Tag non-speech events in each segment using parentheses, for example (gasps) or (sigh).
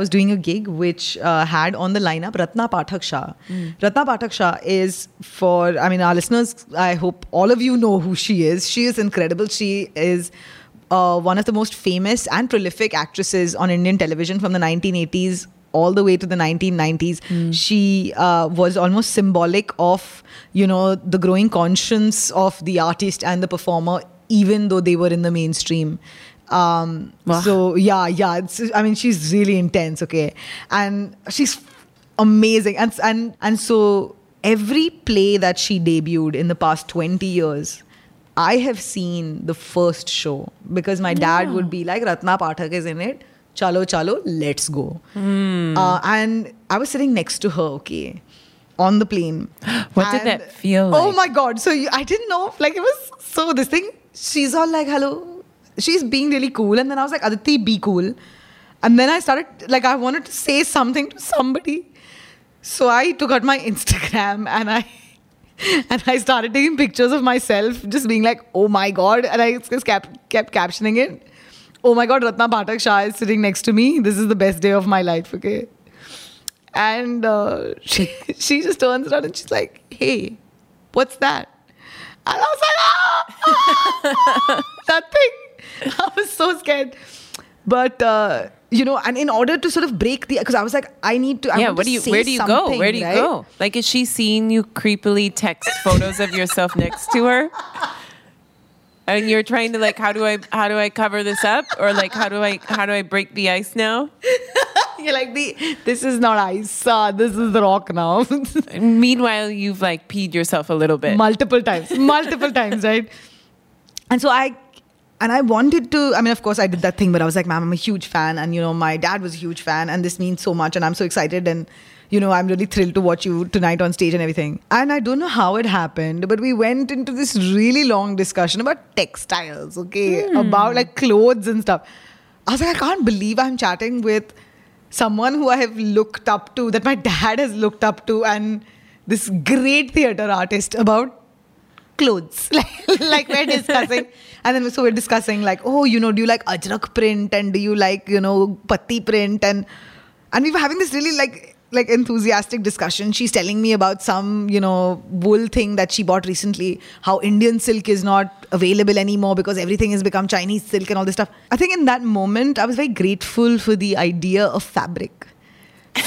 was doing a gig which uh, had on the lineup Ratna Pathak Shah. Ratna Pathak Shah is for, I mean, our listeners, I hope all of you know who she is. She is incredible. She is uh, one of the most famous and prolific actresses on Indian television from the 1980s all the way to the 1990s. She uh, was almost symbolic of, you know, the growing conscience of the artist and the performer, even though they were in the mainstream. Um, Wow. So yeah, yeah. I mean, she's really intense. Okay, and she's amazing. And and and so every play that she debuted in the past 20 years. I have seen the first show because my dad would be like, Ratna Pathak is in it. Chalo, chalo, let's go. Hmm. Uh, and I was sitting next to her, okay, on the plane. (gasps) What did that feel Oh my God. So you, I didn't know. Like, it was so this thing. She's all like, hello. She's being really cool. And then I was like, Aditi, be cool. And then I started, like, I wanted to say something to somebody. So I took out my Instagram and I. (laughs) And I started taking pictures of myself, just being like, "Oh my god!" And I just kept kept captioning it. Oh my god, Ratna Pathak Shah is sitting next to me. This is the best day of my life. Okay. And uh, (laughs) she, she just turns around and she's like, hey, what's that? And I was like, ah, (laughs) nothing. (laughs) I was so scared. But, uh, you know, and in order to sort of break the, because I was like, I need to, I yeah, what do you? Where do you go? Where do you right? go? Like, is she seeing you creepily text photos of yourself next to her? And you're trying to like, how do I, how do I cover this up, or like, how do I, how do I break the ice now? (laughs) You're like, the, this is not ice. Uh, this is the rock now. (laughs) Meanwhile, you've like peed yourself a little bit. multiple times multiple times right and so i and i wanted to i mean of course i did that thing but i was like ma'am i'm a huge fan and you know my dad was a huge fan and this means so much and i'm so excited and you know i'm really thrilled to watch you tonight on stage and everything. And i don't know how it happened but we went into this really long discussion about textiles okay hmm. about like clothes and stuff. I was like i can't believe i'm chatting with someone who i have looked up to that my dad has looked up to and this great theater artist about clothes. (laughs) Like, like we're discussing. (laughs) And then so we're discussing like oh you know do you like ajrak print? And do you like you know patti print? And and we were having this really like like enthusiastic discussion. She's telling me about some you know wool thing that she bought recently how indian silk is not available anymore because everything has become chinese silk and all this stuff. I think in that moment i was very grateful for the idea of fabric. (laughs)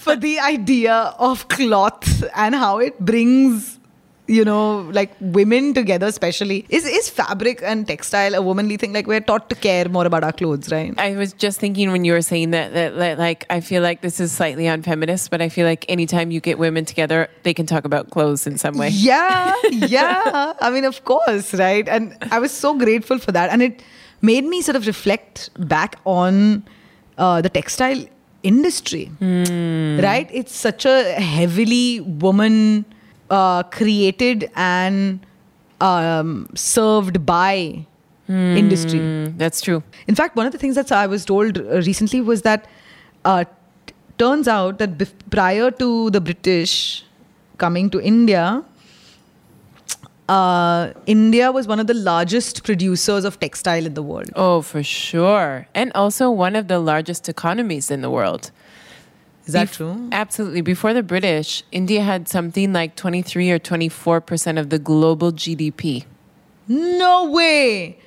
For the idea of cloth and how it brings you know like women together especially is is fabric and textile a womanly thing? Like we're taught to care more about our clothes right? I was just thinking when you were saying that, that, that, like, I feel like this is slightly unfeminist, but I feel like anytime you get women together, they can talk about clothes in some way. yeah yeah. I mean of course right? And i was so grateful for that. And it made me sort of reflect back on uh, the textile industry. Right? It's such a heavily woman uh, created and um, served by industry Mm, That's true. in fact, one of the things that I was told recently was that uh, t- turns out that bef- prior to the British coming to India, uh, India was one of the largest producers of textile in the world. Oh, for sure. And also one of the largest economies in the world. Is that Bef- true? Absolutely. Before the British, India had something like 23 or 24% of the global GDP. No way.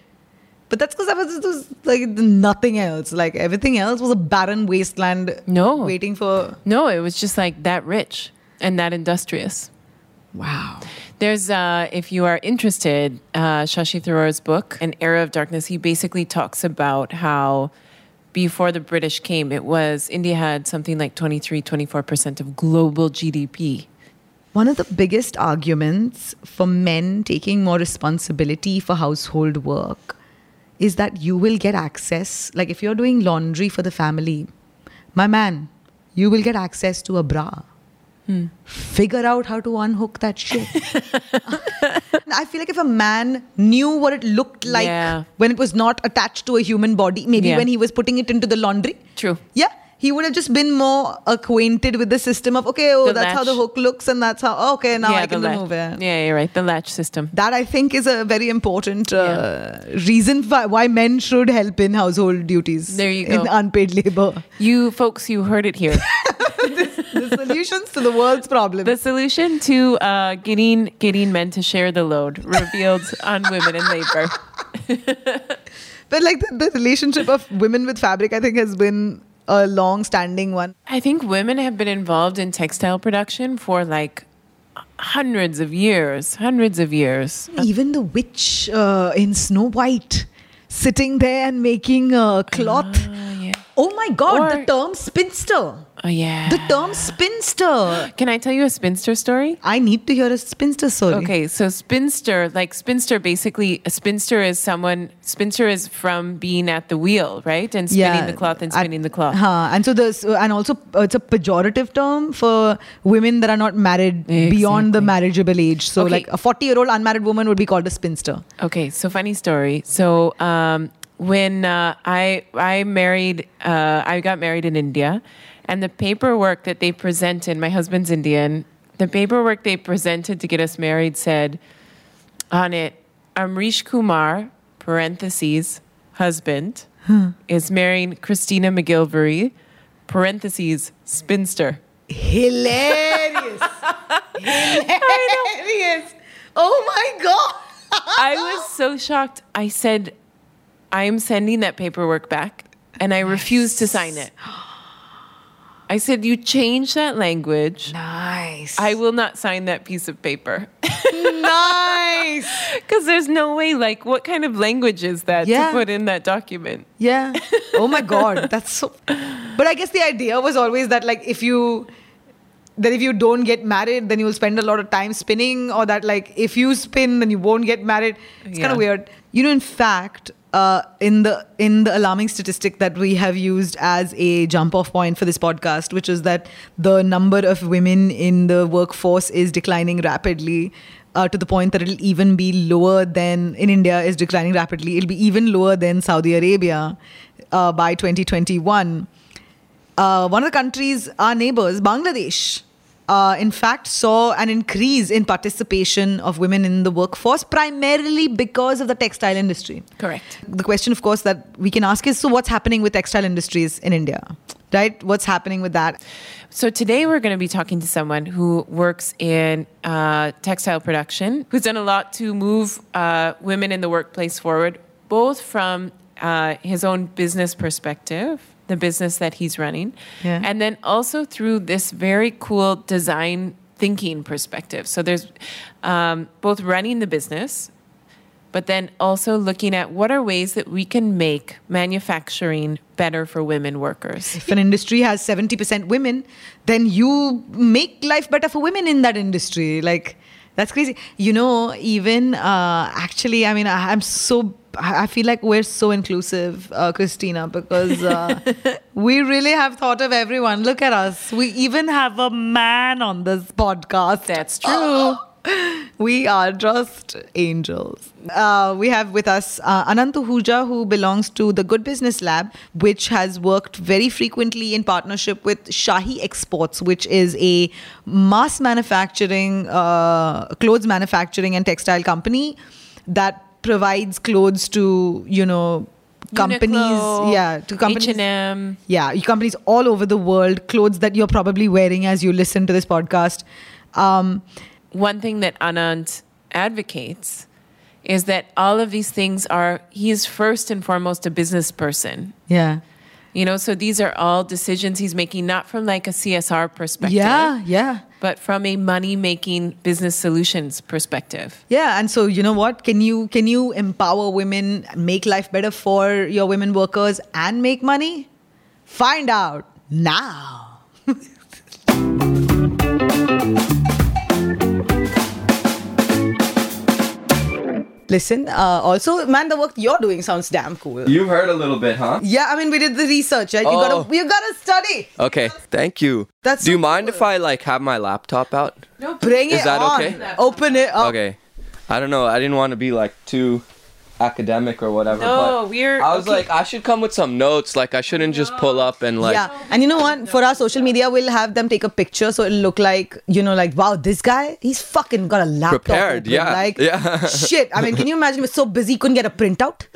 But that's because I was, was like nothing else. Like everything else was a barren wasteland. No. waiting for. No, it was just like that rich and that industrious. Wow. There's, uh, if you are interested, uh, Shashi Tharoor's book, An Era of Darkness, he basically talks about how before the British came, it was India had something like 23, 24% of global GDP. One of the biggest arguments for men taking more responsibility for household work is that you will get access. Like if you're doing laundry for the family, my man, you will get access to a bra. Figure out how to unhook that shit. I feel like if a man knew what it looked like Yeah. when it was not attached to a human body, maybe Yeah. when he was putting it into the laundry, True. yeah, he would have just been more acquainted with the system of okay, oh, The that's how the hook looks, and that's how oh, okay, now I the can latch. remove it. Yeah, you're right. The latch system. That I think is a very important uh, reason why, why men should help in household duties. There you go. In unpaid labor. You folks, you heard it here. (laughs) the solutions to the world's problems. the solution to uh, getting getting men to share the load revealed on women in labor. (laughs) but like the, the relationship of women with fabric, I think has been a long-standing one. I think women have been involved in textile production for like hundreds of years, hundreds of years. Even the witch uh, in Snow White, sitting there and making a cloth. Oh my God! the term spinster. Oh yeah. The term spinster. Can I tell you a spinster story? I need to hear a spinster story. Okay, so spinster, like spinster, basically, a spinster is someone. Spinster is from being at the wheel, right, and spinning the cloth and at- spinning the cloth. Huh. And so there's uh, and also uh, it's a pejorative term for women that are not married beyond the marriageable age. So Okay. like a 40 year old unmarried woman would be called a spinster. Okay, so funny story. So um, when uh, I I married, uh, I got married in India, and the paperwork that they presented, my husband's Indian. The paperwork they presented to get us married said on it, Amrish Kumar (parentheses husband) is marrying Christina McGilvery (parentheses spinster). Hilarious. (laughs) Hilarious. Oh my God. I was so shocked. I said, I am sending that paperwork back, and I refuse to sign it. I said, You change that language. Nice. I will not sign that piece of paper. nice. (laughs) Because there's no way, like, what kind of language is that Yeah. to put in that document? Yeah. Oh my God. That's so. (laughs) But I guess the idea was always that, like, if you. That if you don't get married, then you'll spend a lot of time spinning, or that, like, if you spin, then you won't get married. It's kind of weird. You know, in fact, uh, in the in the alarming statistic that we have used as a jump off point for this podcast, which is that the number of women in the workforce is declining rapidly. Uh, to the point that it'll even be lower than in India is declining rapidly. It'll be even lower than Saudi Arabia uh, by 2021. Uh, one of the countries, our neighbors, Bangladesh, uh, in fact, saw an increase in participation of women in the workforce, primarily because of the textile industry. Correct. The question, of course, that we can ask is so, what's happening with textile industries in India? Right? What's happening with that? So today we're going to be talking to someone who works in uh, textile production, who's done a lot to move uh, women in the workplace forward, both from uh, his own business perspective, the business that he's running, Yeah. and then also through this very cool design thinking perspective. So there's um, both running the business, but then also looking at what are ways that we can make manufacturing better for women workers. If an industry has 70% women, then you make life better for women in that industry. Like, that's crazy. You know, even uh, actually, I mean, I, I'm so, I I feel like we're so inclusive, uh, Christina, because uh, (laughs) we really have thought of everyone. Look at us. We even have a man on this podcast. That's true. We are just angels. Uh, we have with us uh, Anant Ahuja, who belongs to the Good Business Lab, which has worked very frequently in partnership with Shahi Exports, which is a mass manufacturing, uh, clothes manufacturing and textile company that provides clothes to, you know, companies. Uniqlo, yeah, to companies. H&M. Yeah, companies all over the world, clothes that you're probably wearing as you listen to this podcast. Um, one thing that Anant advocates is that all of these things are he is first and foremost a business person. yeah. You know, so these are all decisions he's making not from like a CSR perspective, Yeah, yeah. but from a money making business solutions perspective. Yeah, and so you know what? Can you can you empower women, make life better for your women workers and make money? Find out now. (laughs) Listen, uh, also, man, the work you're doing sounds damn cool. You've heard a little bit, huh? Yeah, I mean, we did the research. Right? You Oh. gotta, you gotta study. Okay, thank you. That's Do you mind cool. if I like have my laptop out? No, Bring Is it that on. okay? Open it up. Okay. I don't know. I didn't want to be like too academic or whatever. No, but we're- I was okay. like, I should come with some notes. Like, I shouldn't just pull up and like. yeah, and you know what? For our social media, we'll have them take a picture so it'll look like you know, like wow, this guy, he's fucking got a laptop. Prepared, open. yeah, like (laughs) yeah. shit. I mean, can you imagine? We're so busy, he couldn't get a printout. (laughs)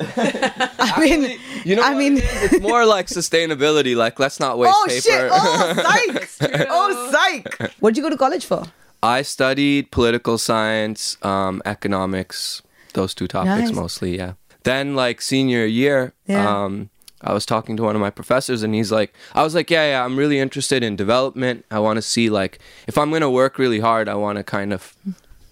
I mean, You know, I mean. it is? it's more like sustainability. Like, let's not waste Oh paper. shit! Oh psych! (laughs) oh psych! What'd you go to college for? I studied political science, um, economics, those two topics Nice. mostly. Yeah. Then, like senior year, Yeah. um, I was talking to one of my professors, and he's like, I was like, yeah, yeah, I'm really interested in development. I want to see like if I'm gonna work really hard, I want to kind of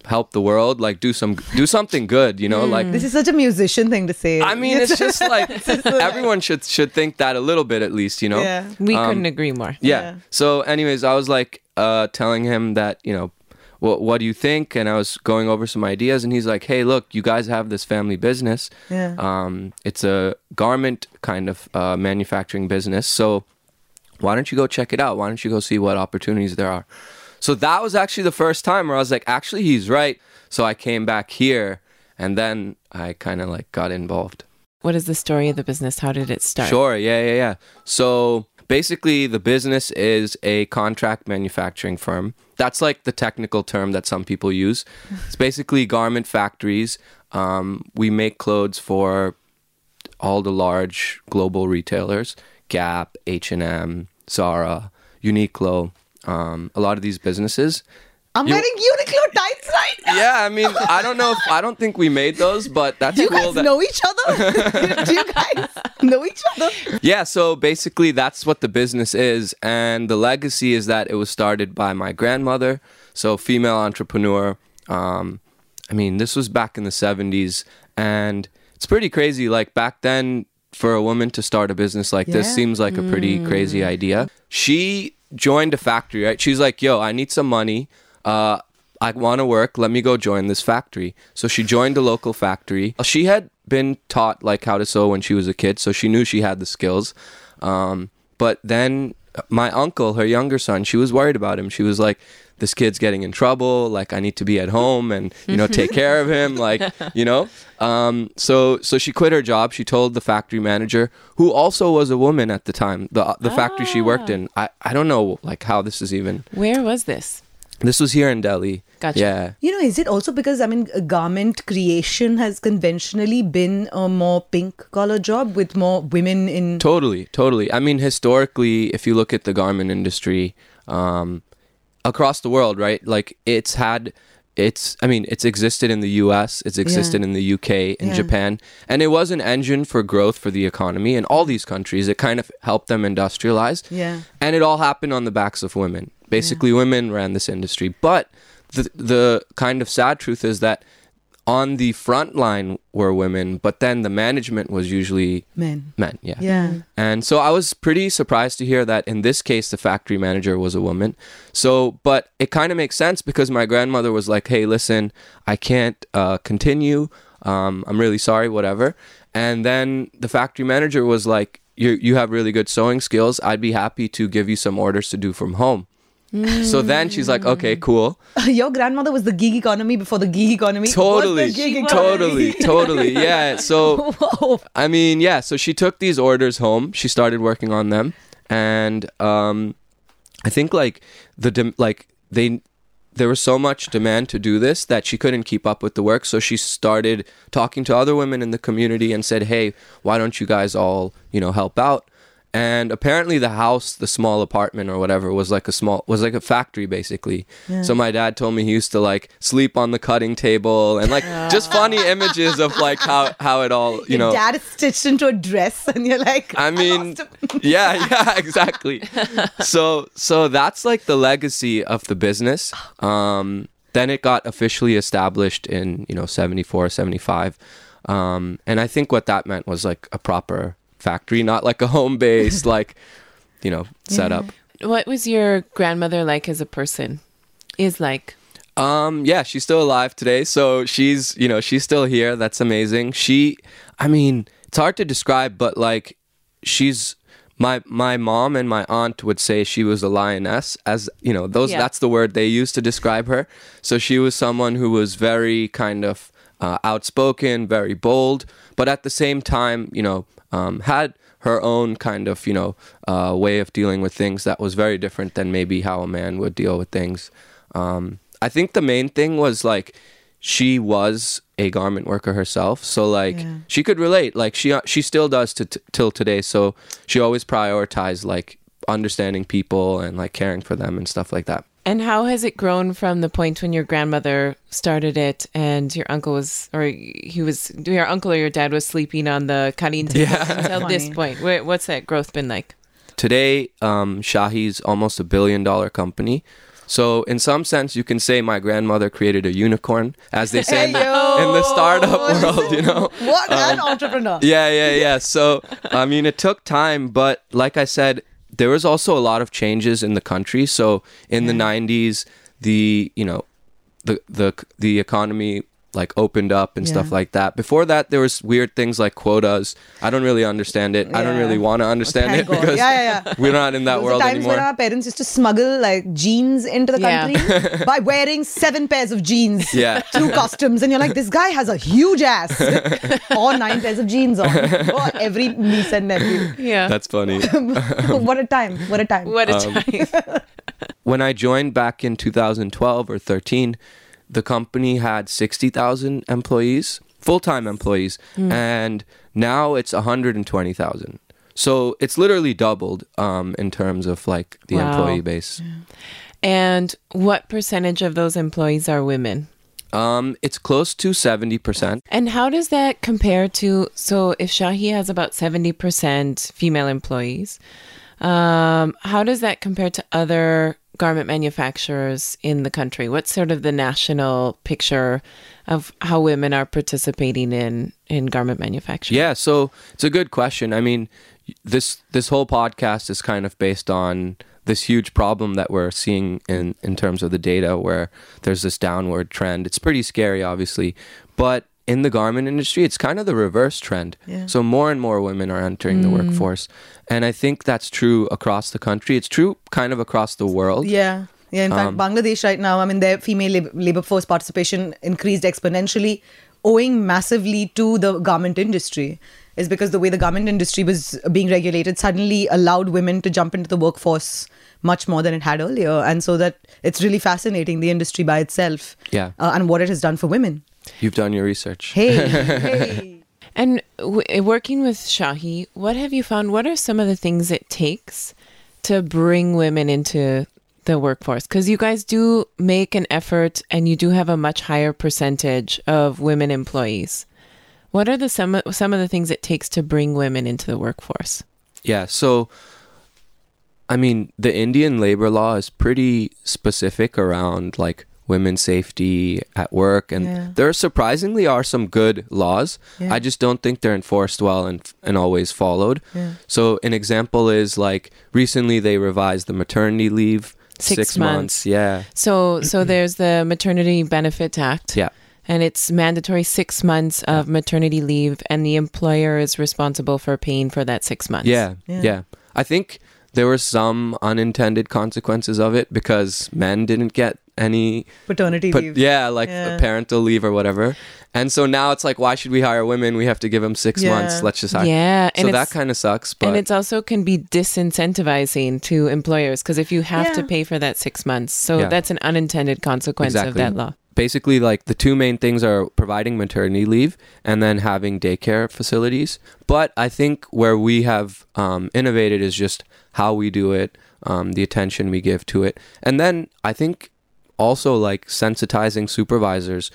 help the world, like do some do something good. You know, like This is such a musician thing to say. I mean, (laughs) it's just like everyone should should think that a little bit at least. You know. Yeah. We Um, couldn't agree more. yeah. Yeah. So, anyways, I was like uh, telling him that you know, what what do you think? And I was going over some ideas, and he's like, "Hey, look, you guys have this family business. Yeah. Um, it's a garment kind of uh, manufacturing business. So, why don't you go check it out? Why don't you go see what opportunities there are?" So that was actually the first time where I was like, "Actually, he's right." So I came back here, and then I kind of like got involved. What is the story of the business? How did it start? Sure. Yeah, yeah, yeah. So basically, the business is a contract manufacturing firm. That's like the technical term that some people use. It's (laughs) basically garment factories. Um, we make clothes for all the large global retailers: Gap, H and M, Zara, Uniqlo. Um, a lot of these businesses. I'm You- wearing Uniqlo tights right now. Yeah, I mean, I don't know if I don't think we made those, but that's cool. Do you cool. guys that, know each other? (laughs) (laughs) Do you guys know each other? Yeah, so basically that's what the business is and the legacy is that it was started by my grandmother, so female entrepreneur. Um I mean, this was back in the 70s and it's pretty crazy like back then for a woman to start a business like this seems like a pretty crazy idea. She joined a factory, right? She's like, "Yo, I need some money. Uh I want to work. Let me go join this factory." So she joined a local factory. She had been taught like how to sew when she was a kid, so she knew she had the skills. Um, but then my uncle, her younger son, she was worried about him. She was like, "This kid's getting in trouble. Like, I need to be at home and you know take care of him. (laughs) Like, you know." Um, so so she quit her job. She told the factory manager, who also was a woman at the time, the the factory she worked in. I I don't know like how this is even. Where was this? This was here in Delhi. Gotcha. Yeah. You know, is it also because I mean, garment creation has conventionally been a more pink collar job with more women in. Totally, totally. I mean, historically, if you look at the garment industry um, across the world, right? Like it's had, it's. I mean, it's existed in the U.S., it's existed in the UK, in Yeah. Japan, and it was an engine for growth for the economy in all these countries. It kind of helped them industrialize. Yeah. and it all happened on the backs of women. Basically, women ran this industry. But the the kind of sad truth is that on the front line were women, but then the management was usually Men. men. Yeah. Yeah. And so I was pretty surprised to hear that in this case the factory manager was a woman. So, but it kind of makes sense because my grandmother was like, "Hey, listen, I can't uh, continue. Um, I'm really sorry, whatever." And then the factory manager was like, "You you have really good sewing skills. I'd be happy to give you some orders to do from home." So then she's like, "Okay, cool." (laughs) Your grandmother was the gig economy before the gig economy. Totally, gig totally, (laughs) totally. Yeah. So (laughs) Whoa. I mean, yeah. So she took these orders home. She started working on them, and um, I think like the dem- like they there was so much demand to do this that she couldn't keep up with the work. So she started talking to other women in the community and said, "Hey, why don't you guys all you know help out?" And apparently, the house, the small apartment or whatever, was like a small was like a factory basically. So my dad told me he used to like sleep on the cutting table and like (laughs) just funny images of like how how it all you Your know dad is stitched into a dress, (laughs) and you're like, I mean, him. (laughs) yeah, yeah, exactly. So, so that's like the legacy of the business. Um, then it got officially established in you know 74, 75. Um, and I think what that meant was like a proper factory, not like a home base, (laughs) like you know setup. What was your grandmother like as a person? Is like Um, yeah, she's still alive today. So she's, you know, she's still here. That's amazing. She, I mean, it's hard to describe, but like, she's my my mom and my aunt would say she was a lioness. As you know, those Yeah. that's the word they used to describe her. So she was someone who was very kind of uh, outspoken, very bold, but at the same time, you know, um, had her own kind of you know uh, way of dealing with things that was very different than maybe how a man would deal with things. Um, I think the main thing was like she was a garment worker herself, so like Yeah. she could relate. Like she she still does to, t- till today. So she always prioritized like understanding people and like caring for them and stuff like that. And how has it grown from the point when your grandmother started it and your uncle was, or he was, your uncle or your dad was sleeping on the karinta Yeah. (laughs) until this point? What's that growth been like? Today, um, Shahi's almost a billion dollar company. So in some sense, you can say my grandmother created a unicorn, as they say in, the, in the startup (laughs) world. You know. What an entrepreneur. yeah, yeah, yeah. So, I mean, it took time, but like I said, there was also a lot of changes in the country. So, in the mm-hmm. '90s, the you know, the the the economy like opened up and stuff like that. Before that, there was weird things like quotas. I don't really understand it. I don't really want to understand Thank it God. because Yeah, yeah, yeah. we're not in that Those are world times anymore. when our parents used to smuggle like jeans into the Yeah. country (laughs) by wearing seven pairs of jeans Yeah. through customs, and you're like, this guy has a huge ass, (laughs) or nine pairs of jeans on, or every niece and nephew. Yeah. That's funny. (laughs) what a time! What a time! what a Um, time. when I joined back in 2012 or 13, the company had 60,000 employees, full-time employees, Hmm. and now it's 120,000. So it's literally doubled um, in terms of like the Wow. employee base. and what percentage of those employees are women? Um, it's close to 70%. And how does that compare to? So, if Shahi has about 70% female employees, um, how does that compare to other garment manufacturers in the country? What's sort of the national picture of how women are participating in, in garment manufacturing? Yeah, so it's a good question. I mean, this this whole podcast is kind of based on this huge problem that we're seeing in in terms of the data where there's this downward trend. It's pretty scary obviously, but in the garment industry, it's kind of the reverse trend. Yeah. So more and more women are entering the workforce. And I think that's true across the country. It's true kind of across the world. Yeah. Yeah, in fact, Um, Bangladesh right now, I mean, their female lab- labor force participation increased exponentially, owing massively to the garment industry. Is because the way the garment industry was being regulated suddenly allowed women to jump into the workforce much more than it had earlier. And so that it's really fascinating, the industry by itself Yeah. uh, and what it has done for women. You've done your research. Hey, (laughs) hey. And w- eh, working with Shahi, what have you found? What are some of the things it takes to bring women into the workforce? Because you guys do make an effort and you do have a much higher percentage of women employees. What are the some some of the things it takes to bring women into the workforce? Yeah, so I mean, the Indian labor law is pretty specific around like women's safety at work and Yeah. there surprisingly are some good laws. Yeah. I just don't think they're enforced well and and always followed. Yeah. So an example is like recently they revised the maternity leave Six months. Yeah. So so (clears throat) there's the Maternity Benefit Act. Yeah. And it's mandatory six months of maternity leave, and the employer is responsible for paying for that six months. Yeah, Yeah. yeah. I think there were some unintended consequences of it because men didn't get any Paternity but leave. yeah, like Yeah. parental leave or whatever. And so now it's like, why should we hire women? We have to give them six Yeah. months. Let's just hire. Yeah, So that kind of sucks. But and it's also can be disincentivizing to employers because if you have to pay for that six months, so Yeah. that's an unintended consequence of that law. basically, like the two main things are providing maternity leave and then having daycare facilities. But I think where we have um, innovated is just how we do it, um, the attention we give to it, and then I think also like sensitizing supervisors.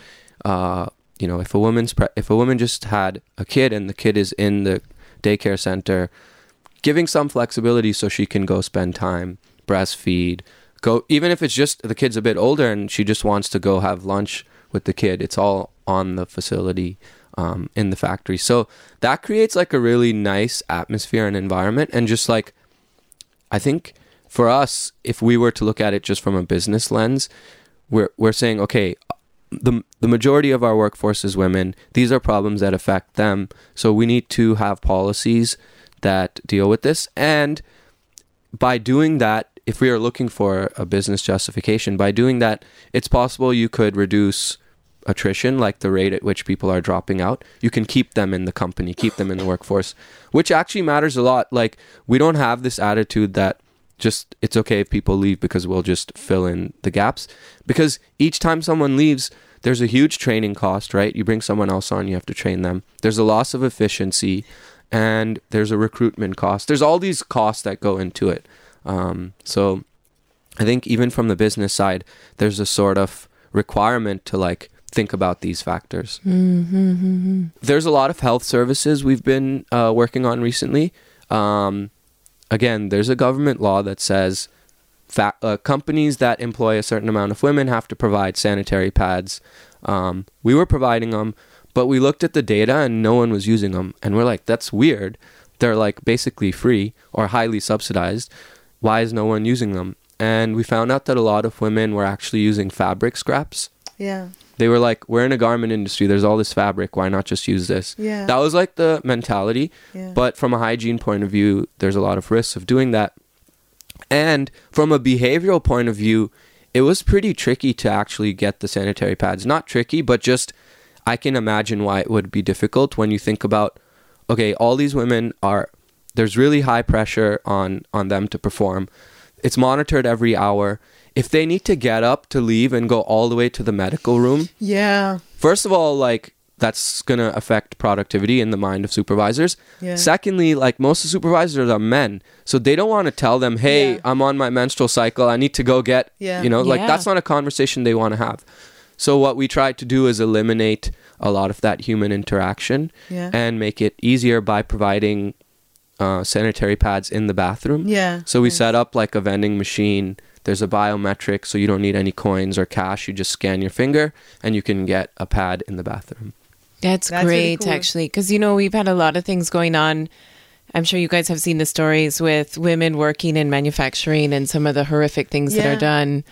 Uh, you know, if a woman's pre- if a woman just had a kid and the kid is in the daycare center, giving some flexibility so she can go spend time, breastfeed, go even if it's just the kid's a bit older and she just wants to go have lunch with the kid. It's all on the facility. Um, in the factory, so that creates like a really nice atmosphere and environment, and just like I think for us, if we were to look at it just from a business lens, we're we're saying, okay, the the majority of our workforce is women. These are problems that affect them. So we need to have policies that deal with this. And by doing that, if we are looking for a business justification, by doing that, it's possible you could reduce attrition, like the rate at which people are dropping out, you can keep them in the company, keep them in the workforce, which actually matters a lot. Like we don't have this attitude that just it's okay if people leave because we'll just fill in the gaps. Because each time someone leaves there's a huge training cost right? You bring someone else on you have to train them. There's a loss of efficiency and there's a recruitment cost. There's all these costs that go into it. Um, so i think even from the business side there's a sort of requirement to like think about these factors. There's a lot of health services we've been uh, working on recently. Um, again, there's a government law that says fa- uh, companies that employ a certain amount of women have to provide sanitary pads. Um, we were providing them, but we looked at the data and no one was using them. And we're like, that's weird. They're like basically free or highly subsidized. Why is no one using them? And we found out that a lot of women were actually using fabric scraps. Yeah. They were like, we're in a garment industry. There's all this fabric. Why not just use this? Yeah. That was like the mentality. Yeah. But from a hygiene point of view, there's a lot of risks of doing that. And from a behavioral point of view, it was pretty tricky to actually get the sanitary pads. Not tricky, but just I can imagine why it would be difficult when you think about okay, all these women are there's really high pressure on on them to perform. It's monitored every hour. If they need to get up to leave and go all the way to the medical room, Yeah. first of all, like that's gonna affect productivity in the mind of supervisors. Yeah. Secondly, like most of the supervisors are men, so they don't want to tell them, "Hey, Yeah. I'm on my menstrual cycle. I need to go get." Yeah. You know, like that's not a conversation they want to have. So what we try to do is eliminate a lot of that human interaction Yeah. and make it easier by providing uh, sanitary pads in the bathroom. Yeah. So we Nice. set up like a vending machine. There's a biometric, so you don't need any coins or cash. You just scan your finger, and you can get a pad in the bathroom. That's, That's really great, cool. actually, because you know we've had a lot of things going on. I'm sure you guys have seen the stories with women working in manufacturing and some of the horrific things that are done.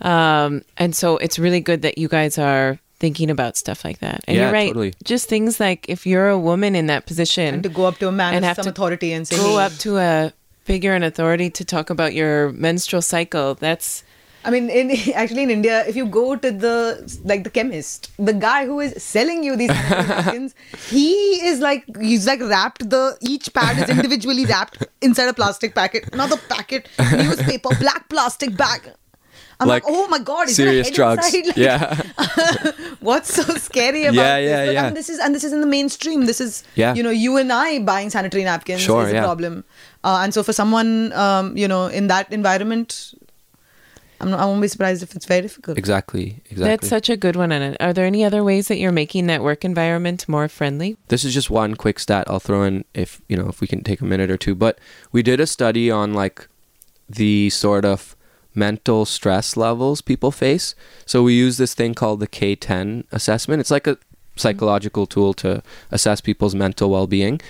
Um, and so it's really good that you guys are thinking about stuff like that. And Yeah, you're right. totally. Just things like if you're a woman in that position, And to go up to a man And have some to authority and say, go "Hey." up to a figure and authority to talk about your menstrual cycle. That's I mean, in (laughs) actually in India, if you go to the like the chemist, the guy who is selling you these napkins, (laughs) he is like he's like wrapped the each pad is individually wrapped inside a plastic packet, another packet, newspaper, black plastic bag. I'm like, Like, oh my god, is serious there a head drugs. (laughs) Like, yeah. What's so scary about Yeah, this? yeah, yeah. And this is and this is in the mainstream. This is Yeah. you know you and I buying sanitary napkins Sure, is a yeah. problem. Uh, and so for someone um, you know in that environment, I'm not, I won't be surprised if it's very difficult. Exactly. Exactly. that's such a good one. And are there any other ways that you're making that work environment more friendly? this is just one quick stat I'll throw in if you know if we can take a minute or two. But we did a study on like the sort of mental stress levels people face. So we use this thing called the K10 assessment. It's like a psychological tool to assess people's mental well-being,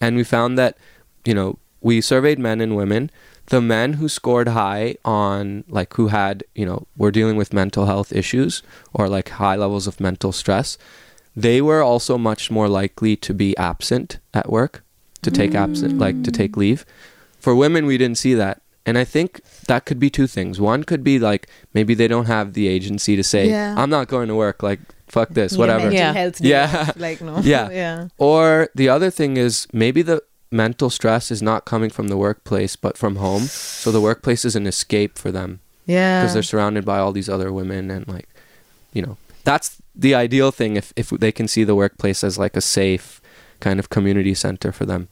and we found that you know we surveyed men and women. The men who scored high on like who had you know were dealing with mental health issues or like high levels of mental stress they were also much more likely to be absent at work, to take absent, like to take mm. leave. For women, we didn't see that. And I think that could be two things. One could be like maybe they don't have the agency to say, Yeah. I'm not going to work, like, fuck this, Yeah, whatever. Yeah. health Yeah. like no. (laughs) Yeah. yeah. Or the other thing is maybe the mental stress is not coming from the workplace, but from home. So the workplace is an escape for them Yeah. because they're surrounded by all these other women and like you know that's the ideal thing if, if they can see the workplace as like a safe kind of community center for them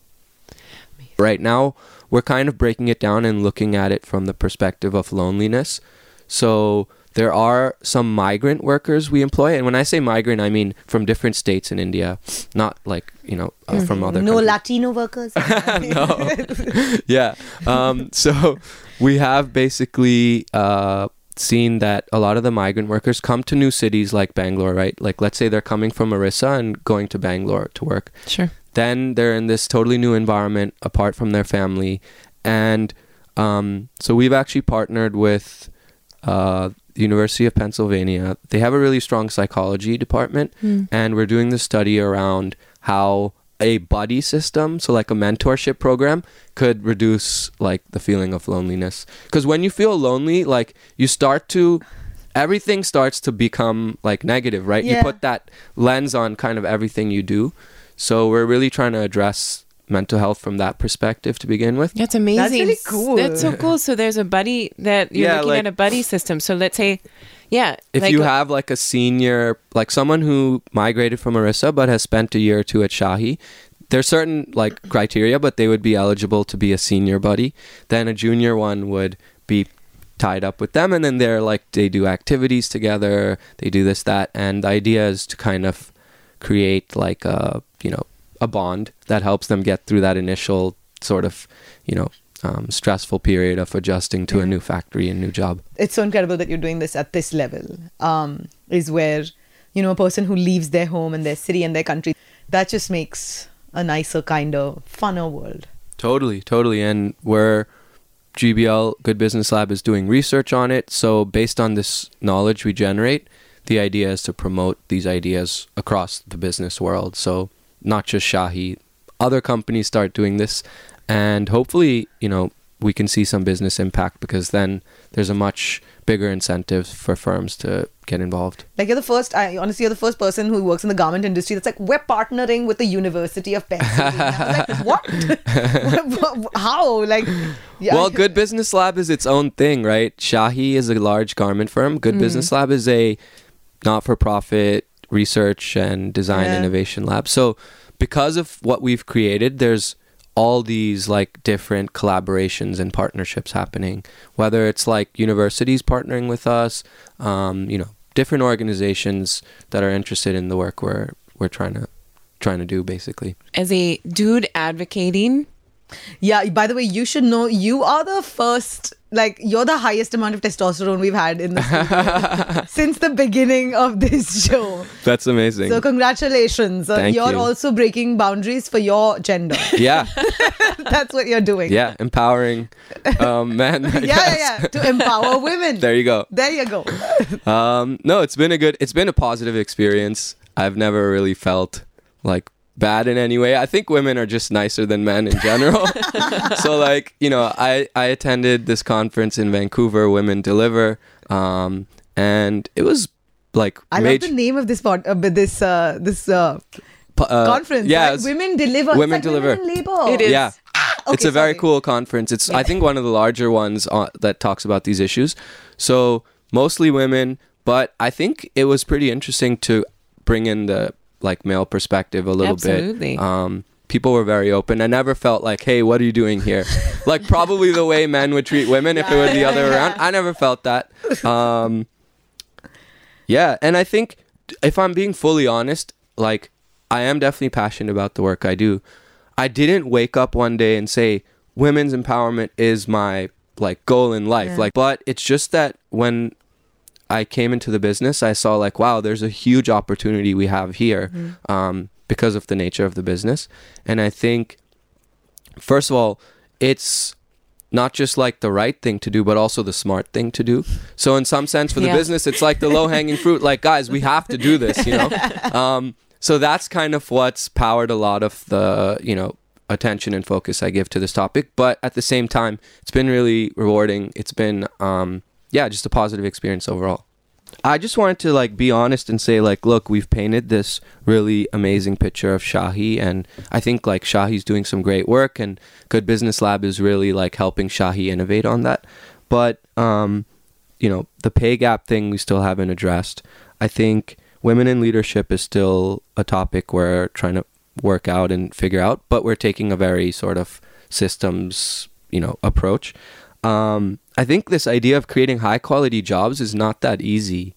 right now we're kind of breaking it down and looking at it from the perspective of loneliness so there are some migrant workers we employ and when i say migrant i mean from different states in india not like you know uh, from other no countries Latino workers. (laughs) no. (laughs) yeah. Um, so we have basically uh, seen that a lot of the migrant workers come to new cities like Bangalore, right? Like, let's say they're coming from Orissa and going to Bangalore to work. Sure. Then they're in this totally new environment apart from their family. And um, so we've actually partnered with uh, the University of Pennsylvania. They have a really strong psychology department hmm. and we're doing this study around how a buddy system so like a mentorship program could reduce like the feeling of loneliness because when you feel lonely like you start to everything starts to become like negative, right? Yeah. You put that lens on kind of everything you do. So we're really trying to address mental health from that perspective to begin with. That's amazing. That's really cool. That's so cool. So there's a buddy that you're Yeah, looking like- at a buddy system. So let's say, yeah, If like- you have like a senior, like someone who migrated from Orissa but has spent a year or two at Shahi, there's certain like criteria, but they would be eligible to be a senior buddy. Then a junior one would be tied up with them, and then they're like they do activities together, they do this that, and the idea is to kind of create like a you know a bond that helps them get through that initial sort of you know um, stressful period of adjusting to a new factory and new job. it's so incredible that you're doing this at this level um, is where you know a person who leaves their home and their city and their country that just makes a nicer kinder funner world Totally, totally. And we're GBL Good Business Lab is doing research on it. So based on this knowledge we generate, the idea is to promote these ideas across the business world. So not just Shahi, other companies start doing this and hopefully, you know, we can see some business impact because then there's a much bigger incentive for firms to get involved. like you're the first i honestly you're the first person who works in the garment industry that's like we're partnering with the university of pennsylvania like (laughs) (laughs) what how like yeah Well, Good Business Lab is its own thing, right? Shahi is a large garment firm. Good Mm. Business Lab is a not-for-profit research and design Yeah. innovation lab. So, because of what we've created, there's all these like different collaborations and partnerships happening. Whether it's like universities partnering with us, um, you know, different organizations that are interested in the work we're we're trying to trying to do, basically. as a dude advocating, Yeah, by the way, you should know you are the first, like, you're the highest amount of testosterone we've had in the (laughs) (laughs) since the beginning of this show. That's amazing. So, congratulations. Uh, Thank you're you. also breaking boundaries for your gender. yeah. (laughs) That's what you're doing. Yeah, empowering um, men. Yeah, yeah, yeah. To empower women. There you go. There you go. Um, no, it's been a good, it's been a positive experience. I've never really felt like bad in any way. I think women are just nicer than men in general. (laughs) (laughs) so like, you know, I I attended this conference in Vancouver, Women Deliver, um, and it was like I major- love the name of this pod, uh, but this uh, this uh, pu- uh, conference. Yeah, right? it's- women deliver. It's Women like Deliver. Women in labor. It is. Yeah. it's okay, a very cool conference. It's I think one of the larger ones uh, that talks about these issues. So mostly women, but I think it was pretty interesting to bring in the like male perspective a little Absolutely. bit. Um, people were very open. I never felt like, hey, what are you doing here? (laughs) like probably the way men would treat women if it were the other way around. I never felt that. Um, yeah, and I think if I'm being fully honest, like I am definitely passionate about the work I do. I didn't wake up one day and say women's empowerment is my like goal in life. Yeah. Like but it's just that when I came into the business, I saw like wow, there's a huge opportunity we have here um, because of the nature of the business. And I think first of all, it's not just like the right thing to do, but also the smart thing to do. So in some sense, for the Yeah. business, it's like the low hanging fruit. Like guys, we have to do this, you know. (laughs) Um, so that's kind of what's powered a lot of the you know attention and focus I give to this topic. But at the same time, it's been really rewarding. It's been um, yeah, just a positive experience overall. I just wanted to like be honest and say like, look, we've painted this really amazing picture of Shahi, and I think like Shahi's doing some great work, and Good Business Lab is really like helping Shahi innovate on that. But um, you know, the pay gap thing we still haven't addressed. I think women in leadership is still a topic we're trying to work out and figure out, but we're taking a very sort of systems, you know, approach. Um, I think this idea of creating high quality jobs is not that easy,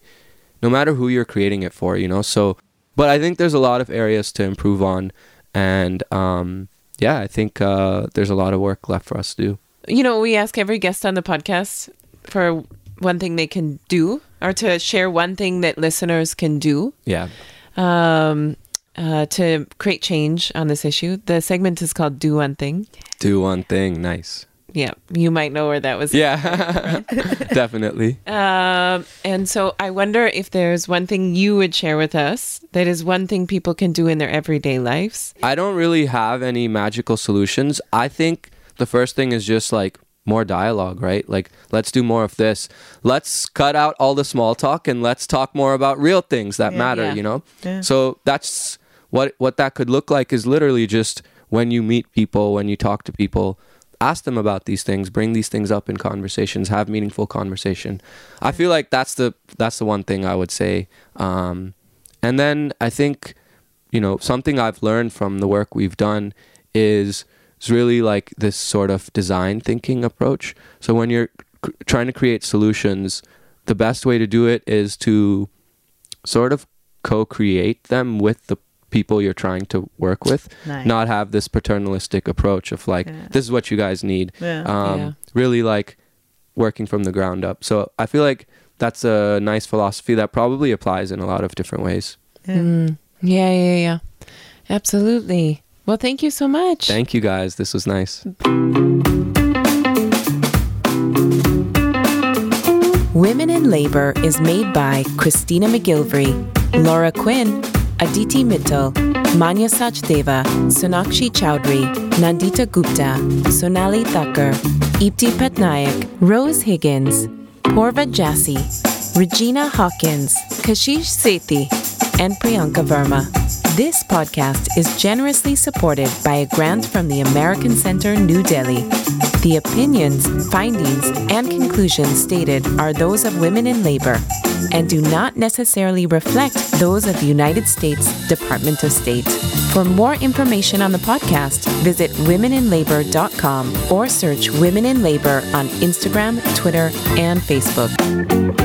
no matter who you're creating it for, you know. So, but I think there's a lot of areas to improve on, and um, yeah, I think uh, there's a lot of work left for us to do. you know, we ask every guest on the podcast for one thing they can do or to share one thing that listeners can do Yeah, um, uh, to create change on this issue. The segment is called Do One Thing. do one thing, nice. Yeah, you might know where that was. Yeah, (laughs) (laughs) definitely. Um, and so I wonder if there's one thing you would share with us that is one thing people can do in their everyday lives. I don't really have any magical solutions. I think the first thing is just like more dialogue, right? Like, let's do more of this. Let's cut out all the small talk and let's talk more about real things that Yeah. matter, Yeah. you know? Yeah. So that's what what that could look like is literally just when you meet people, when you talk to people, ask them about these things, bring these things up in conversations, have meaningful conversation. I feel like that's the that's the one thing I would say. Um, and then I think you know something I've learned from the work we've done is is really like this sort of design thinking approach. So when you're trying to create solutions, the best way to do it is to sort of co-create them with the people you're trying to work with Nice. not have this paternalistic approach of like Yeah. this is what you guys need Yeah. um Yeah. really like working from the ground up so i feel like that's a nice philosophy that probably applies in a lot of different ways Mm. Yeah, yeah, yeah. Absolutely. Well, thank you so much. thank you guys this was nice Women in Labor is made by Christina McGilvery, Laura Quinn, Aditi Mittal, Manya Sachdeva, Sonakshi Chowdhury, Nandita Gupta, Sonali Thakur, Ipti Patnaik, Rose Higgins, Porva Jassi, Regina Hawkins, Kashish Sethi, and Priyanka Verma. This podcast is generously supported by a grant from the American Center, New Delhi. The opinions, findings, and conclusions stated are those of women in labor and do not necessarily reflect those of the United States Department of State. For more information on the podcast, visit womeninlabor.com or search Women in Labor on Instagram, Twitter, and Facebook.